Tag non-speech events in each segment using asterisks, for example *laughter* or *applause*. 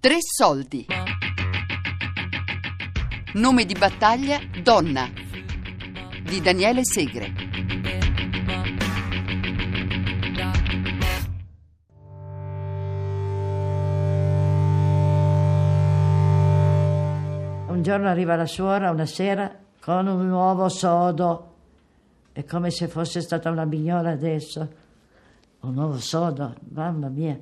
Tre soldi. Nome di battaglia Donna di Daniele Segre. Un giorno arriva la suora, una sera, con un nuovo sodo. È come se fosse stata una mignola adesso. Un nuovo sodo, mamma mia.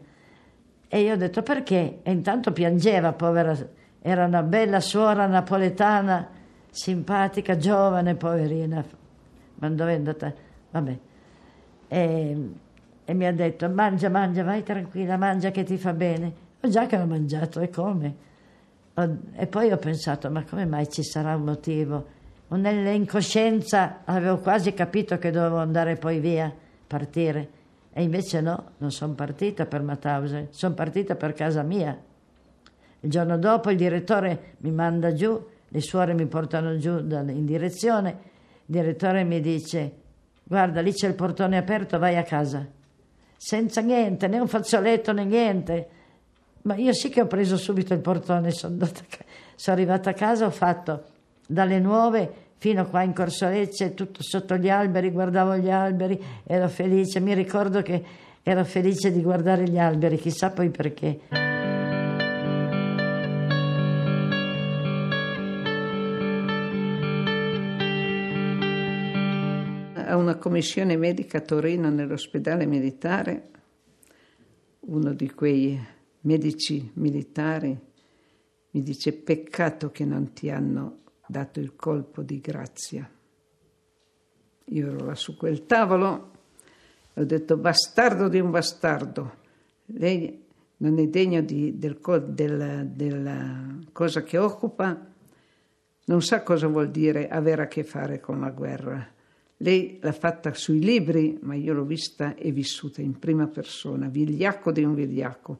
E io ho detto perché? E intanto piangeva, povera. Era una bella suora napoletana, simpatica, giovane, poverina. Ma dove è andata? Vabbè. E, e mi ha detto, mangia, mangia, vai tranquilla, mangia che ti fa bene. Ho già che l'ho mangiato, e come? E poi ho pensato, ma come mai ci sarà un motivo? Nell'incoscienza avevo quasi capito che dovevo andare poi via, partire. E invece no, non sono partita per Mauthausen, sono partita per casa mia. Il giorno dopo il direttore mi manda giù, le suore mi portano giù in direzione, il direttore mi dice, guarda lì c'è il portone aperto, vai a casa. Senza niente, né un fazzoletto né niente. Ma io sì che ho preso subito il portone, sono, andata, sono arrivata a casa, ho fatto dalle nuove fino qua in Corso Lecce, tutto sotto gli alberi, guardavo gli alberi, ero felice, mi ricordo che ero felice di guardare gli alberi, chissà poi perché. A una commissione medica a Torino nell'ospedale militare, uno di quei medici militari mi dice peccato che non ti hanno dato il colpo di grazia. Io ero là su quel tavolo e ho detto bastardo di un bastardo, lei non è degno di, del, della, della cosa che occupa, non sa cosa vuol dire avere a che fare con la guerra. Lei l'ha fatta sui libri, ma io l'ho vista e vissuta in prima persona, vigliacco di un vigliacco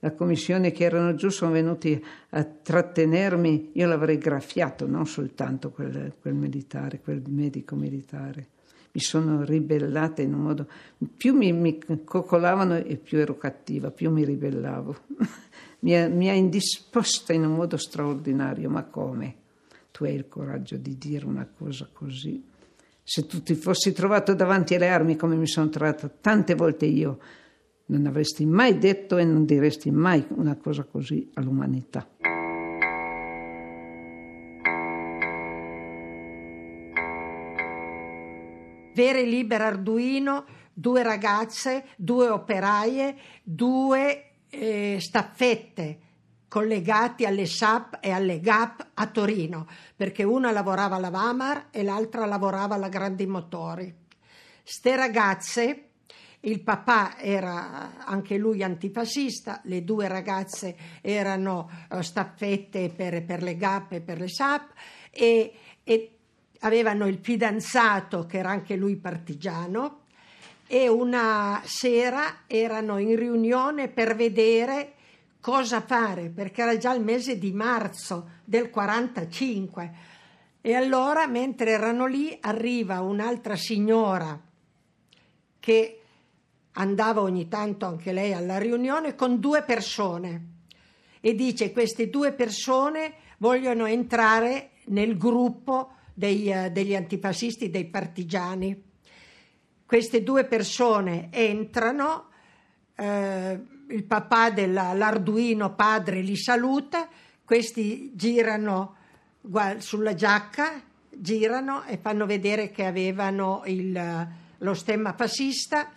la commissione che erano giù sono venuti a trattenermi, io l'avrei graffiato, non soltanto quel, quel militare, quel medico militare. Mi sono ribellata in un modo, più mi, mi coccolavano e più ero cattiva, più mi ribellavo. *laughs* mi, ha, mi ha indisposta in un modo straordinario, ma come? Tu hai il coraggio di dire una cosa così? Se tu ti fossi trovato davanti alle armi come mi sono trovata tante volte io, non avresti mai detto e non diresti mai una cosa così all'umanità. Vere Libera Arduino, due ragazze, due operaie, due eh, staffette collegati alle SAP e alle GAP a Torino, perché una lavorava alla Vamar e l'altra lavorava alla Grandi Motori. Ste ragazze il papà era anche lui antifascista, le due ragazze erano uh, staffette per, per, le GAP e per le SAP e, e avevano il fidanzato che era anche lui partigiano e una sera erano in riunione per vedere cosa fare perché era già il mese di marzo del 45 e allora mentre erano lì arriva un'altra signora che andava ogni tanto anche lei alla riunione con due persone e dice queste due persone vogliono entrare nel gruppo dei, uh, degli antifascisti, dei partigiani. Queste due persone entrano, eh, il papà dell'Arduino padre li saluta, questi girano sulla giacca, girano e fanno vedere che avevano il, lo stemma fascista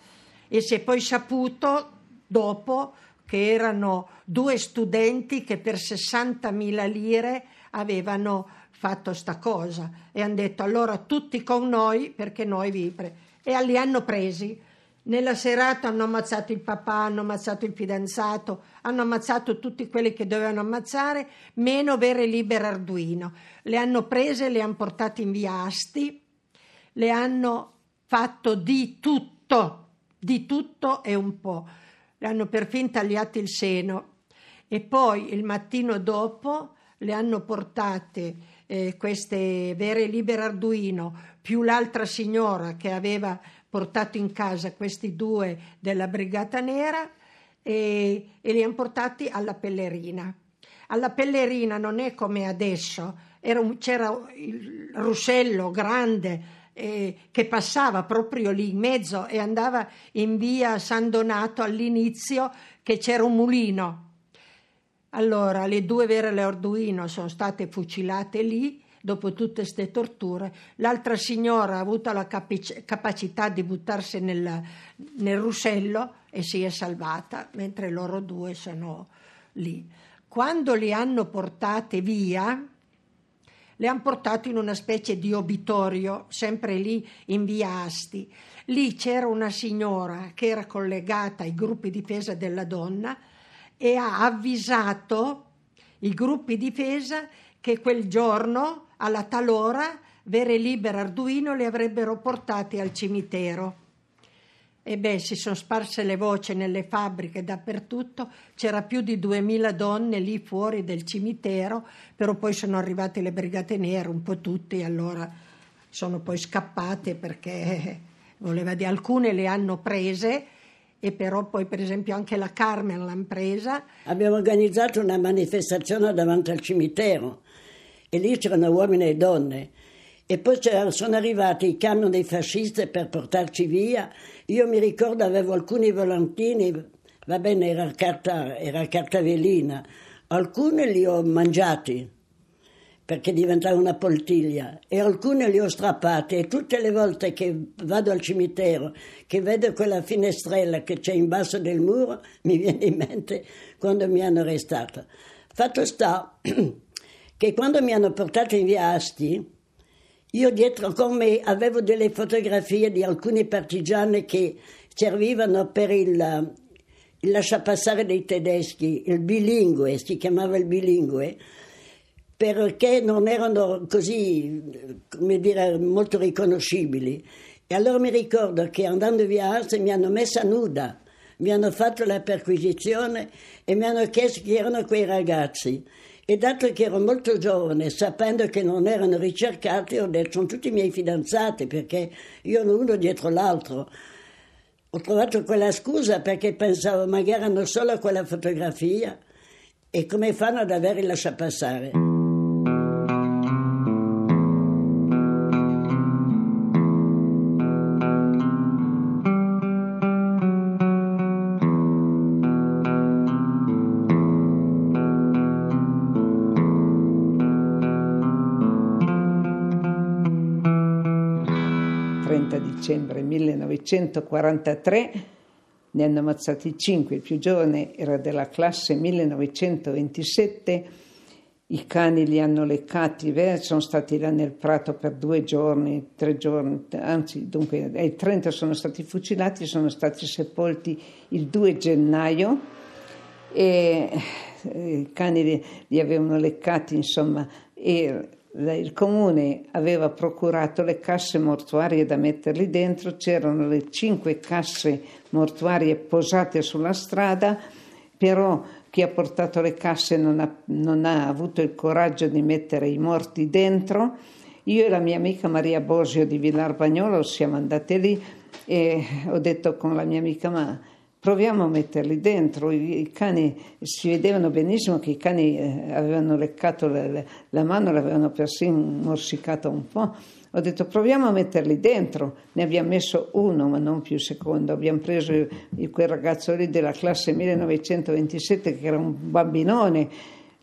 e si è poi saputo dopo che erano due studenti che per 60.000 lire avevano fatto sta cosa e hanno detto allora tutti con noi perché noi vi pre-. e li hanno presi. Nella serata hanno ammazzato il papà, hanno ammazzato il fidanzato, hanno ammazzato tutti quelli che dovevano ammazzare, meno Vere Libera Arduino. Le hanno prese, le hanno portate in via Asti, le hanno fatto di tutto di tutto e un po'. Le hanno perfino tagliato il seno e poi il mattino dopo le hanno portate eh, queste vere libere Arduino più l'altra signora che aveva portato in casa questi due della Brigata Nera e, e li hanno portati alla Pellerina. Alla Pellerina non è come adesso, un, c'era il ruscello grande eh, che passava proprio lì in mezzo e andava in via San Donato all'inizio che c'era un mulino. Allora le due vere Arduino sono state fucilate lì dopo tutte queste torture. L'altra signora ha avuto la capic- capacità di buttarsi nel, nel ruscello e si è salvata, mentre loro due sono lì. Quando li hanno portate via, le hanno portate in una specie di obitorio, sempre lì in via Asti. Lì c'era una signora che era collegata ai gruppi difesa della donna e ha avvisato i gruppi difesa che quel giorno, alla tal ora, Vere Libera Arduino li avrebbero portati al cimitero. E beh, si sono sparse le voci nelle fabbriche dappertutto, c'era più di 2000 donne lì fuori del cimitero, però poi sono arrivate le brigate nere, un po' tutte, allora sono poi scappate perché *laughs* voleva dire, alcune le hanno prese e però poi per esempio anche la Carmen l'hanno presa. Abbiamo organizzato una manifestazione davanti al cimitero e lì c'erano uomini e donne e poi sono arrivati i camion dei fascisti per portarci via. Io mi ricordo avevo alcuni volantini, va bene, era carta, era carta velina, alcuni li ho mangiati perché diventava una poltiglia e alcuni li ho strappati e tutte le volte che vado al cimitero, che vedo quella finestrella che c'è in basso del muro, *laughs* mi viene in mente quando mi hanno arrestato. Fatto sta *clears throat* che quando mi hanno portato in via Asti, io dietro con me avevo delle fotografie di alcuni partigiani che servivano per il, il lasciapassare dei tedeschi, il bilingue, si chiamava il bilingue, perché non erano così, come dire, molto riconoscibili. E allora mi ricordo che andando via Ars mi hanno messa nuda, mi hanno fatto la perquisizione e mi hanno chiesto chi erano quei ragazzi. E dato che ero molto giovane, sapendo che non erano ricercati, ho detto sono tutti i miei fidanzati perché io ero uno dietro l'altro. Ho trovato quella scusa perché pensavo magari hanno solo quella fotografia e come fanno ad avere il lasciapassare. 30 dicembre 1943, ne hanno ammazzati 5, il più giovane era della classe 1927, i cani li hanno leccati, sono stati là nel prato per due giorni, tre giorni, anzi dunque i 30 sono stati fucilati, sono stati sepolti il 2 gennaio e eh, i cani li, li avevano leccati insomma e il comune aveva procurato le casse mortuarie da metterli dentro, c'erano le cinque casse mortuarie posate sulla strada, però chi ha portato le casse non ha, non ha avuto il coraggio di mettere i morti dentro. Io e la mia amica Maria Bosio di Villar Bagnolo siamo andate lì e ho detto con la mia amica ma proviamo a metterli dentro. I, cani si vedevano benissimo che i cani eh, avevano leccato la, la, mano, l'avevano persino morsicata un po'. Ho detto proviamo a metterli dentro, ne abbiamo messo uno ma non più secondo, abbiamo preso quel ragazzo lì della classe 1927 che era un bambinone,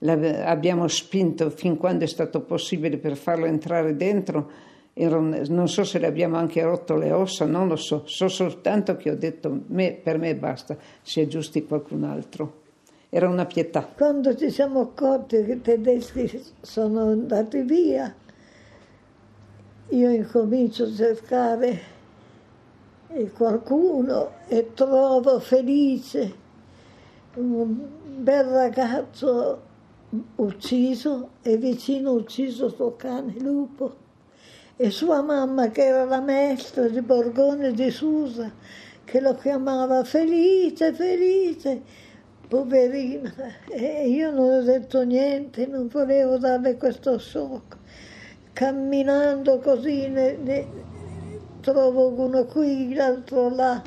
abbiamo spinto fin quando è stato possibile per farlo entrare dentro non so se le abbiamo anche rotto le ossa, non lo so, so soltanto che ho detto me, per me basta, si aggiusti qualcun altro. Era una pietà. Quando ci siamo accorti che i tedeschi sono andati via, io incomincio a cercare qualcuno e trovo felice un bel ragazzo ucciso e vicino ucciso suo cane lupo e sua mamma, che era la maestra di Borgone di Susa, che lo chiamava felice, felice, poverina. E io non ho detto niente, non volevo darle questo shock. Camminando così ne, ne, trovo uno qui, l'altro là.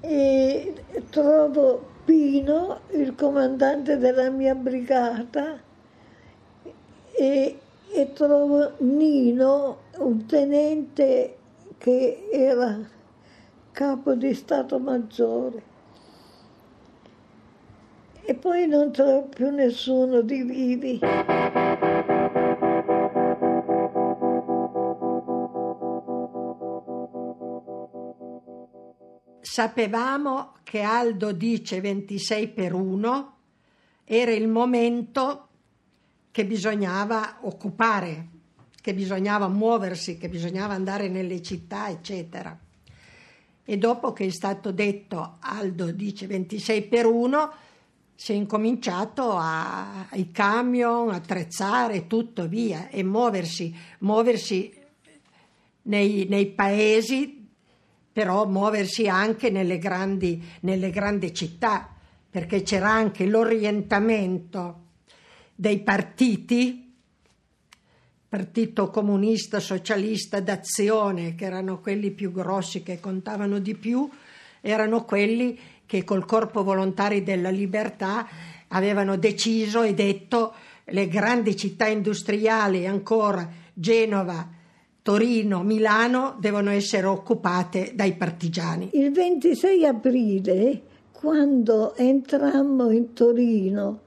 e trovo Pino, il comandante della mia brigata, e, e trovo Nino, un tenente che era capo di Stato Maggiore. E poi non trovo più nessuno di vivi. Sapevamo che Aldo dice 26 per 1 era il momento che bisognava occupare, che bisognava muoversi, che bisognava andare nelle città, eccetera. E dopo che è stato detto Aldo dice 26 per 1, si è incominciato a, ai camion, attrezzare tutto via e muoversi, muoversi nei, nei paesi però muoversi anche nelle grandi, nelle grandi città, perché c'era anche l'orientamento dei partiti, Partito Comunista, Socialista, d'Azione, che erano quelli più grossi, che contavano di più, erano quelli che col Corpo Volontari della Libertà avevano deciso e detto le grandi città industriali ancora, Genova, Torino, Milano devono essere occupate dai partigiani. Il 26 aprile, quando entrammo in Torino,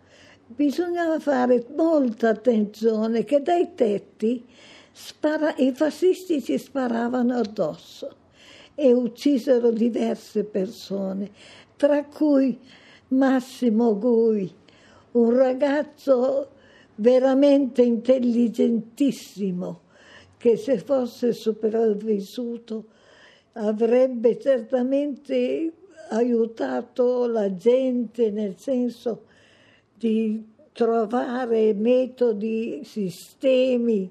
bisognava fare molta attenzione che dai tetti spara- i fascisti ci sparavano addosso e uccisero diverse persone, tra cui Massimo Gui, un ragazzo veramente intelligentissimo che se fosse sopravvissuto avrebbe certamente aiutato la gente nel senso di trovare metodi, sistemi,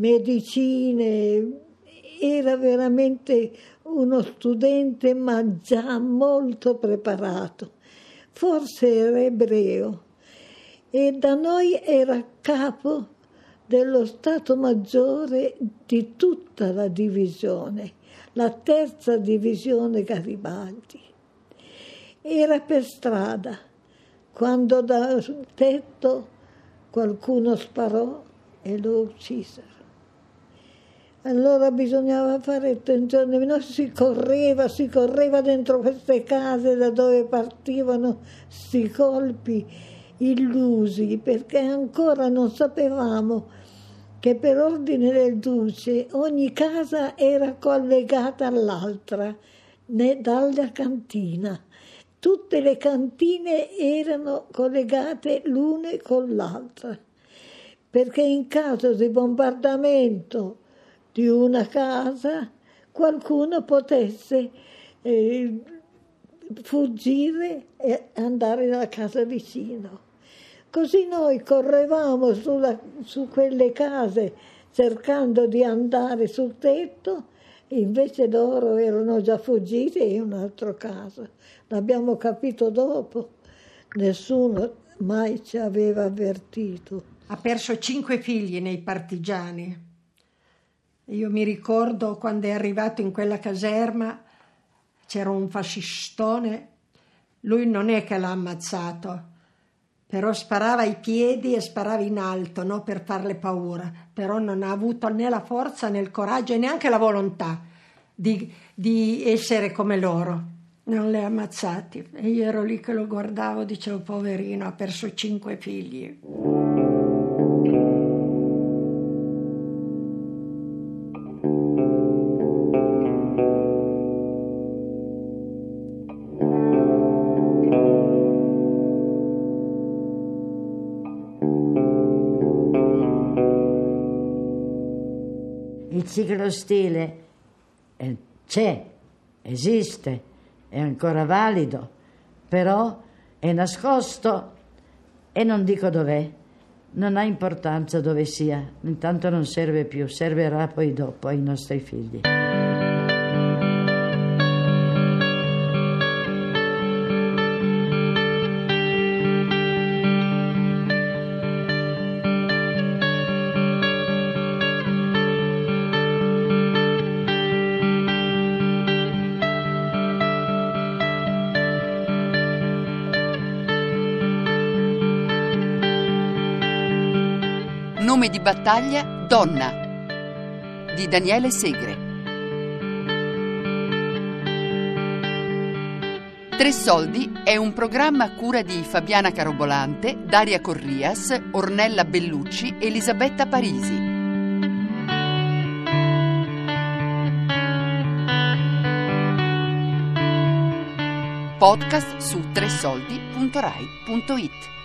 medicine. Era veramente uno studente ma già molto preparato. Forse era ebreo e da noi era capo dello Stato Maggiore di tutta la divisione, la terza divisione Garibaldi. Era per strada, quando dal tetto qualcuno sparò e lo uccisero. Allora bisognava fare attenzione, no, si correva, si correva dentro queste case da dove partivano questi colpi illusi, perché ancora non sapevamo che per ordine del duce ogni casa era collegata all'altra né dalla cantina. Tutte le cantine erano collegate l'una con l'altra, perché in caso di bombardamento di una casa qualcuno potesse eh, fuggire e andare alla casa vicino. Così noi correvamo sulla, su quelle case cercando di andare sul tetto, invece loro erano già fuggiti in un altro caso. L'abbiamo capito dopo, nessuno mai ci aveva avvertito. Ha perso cinque figli nei partigiani. Io mi ricordo quando è arrivato in quella caserma, c'era un fascistone, lui non è che l'ha ammazzato, però sparava ai piedi e sparava in alto, no? per farle paura, però non ha avuto né la forza né il coraggio e neanche la volontà di, di essere come loro. Non le ha ammazzati. E io ero lì che lo guardavo, dicevo, poverino, ha perso cinque figli. Ciclostile eh, c'è, esiste, è ancora valido, però è nascosto e non dico dov'è. Non ha importanza dove sia, intanto non serve più, servirà poi dopo ai nostri figli. Nome di battaglia Donna di Daniele Segre. Tre Soldi è un programma a cura di Fabiana Carobolante, Daria Corrias, Ornella Bellucci, Elisabetta Parisi. Podcast su tresoldi.rai.it